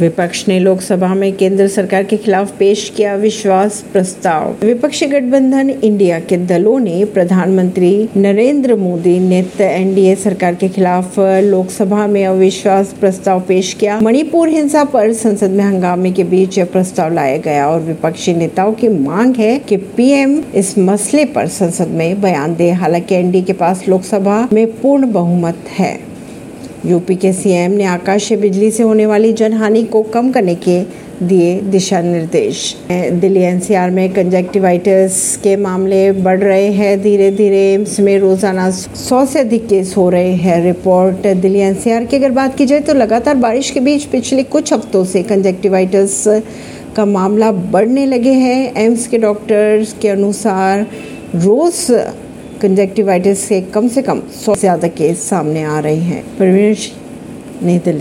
विपक्ष ने लोकसभा में केंद्र सरकार के खिलाफ पेश किया विश्वास प्रस्ताव। विपक्षी गठबंधन इंडिया के दलों ने प्रधानमंत्री नरेंद्र मोदी नेतृत्व एनडीए सरकार के खिलाफ लोकसभा में अविश्वास प्रस्ताव पेश किया। मणिपुर हिंसा पर संसद में हंगामे के बीच यह प्रस्ताव लाया गया और विपक्षी नेताओं की मांग है कि पीएम इस मसले पर संसद में बयान दे। हालाँकि एनडीए के पास लोकसभा में पूर्ण बहुमत है। यूपी के सीएम ने आकाशीय बिजली से होने वाली जनहानि को कम करने के दिए दिशा निर्देश। दिल्ली एनसीआर में कंजक्टिवाइटिस के मामले बढ़ रहे हैं। धीरे धीरे एम्स में रोज़ाना सौ से अधिक केस हो रहे हैं। रिपोर्ट, दिल्ली एनसीआर की अगर बात की जाए तो लगातार बारिश के बीच पिछले कुछ हफ्तों से कंजक्टिवाइटिस का मामला बढ़ने लगे हैं। एम्स के डॉक्टर्स के अनुसार रोज कंजक्टिवाइटिस से कम से कम सौ से ज़्यादा केस सामने आ रहे हैं। परवीन नई दिल्ली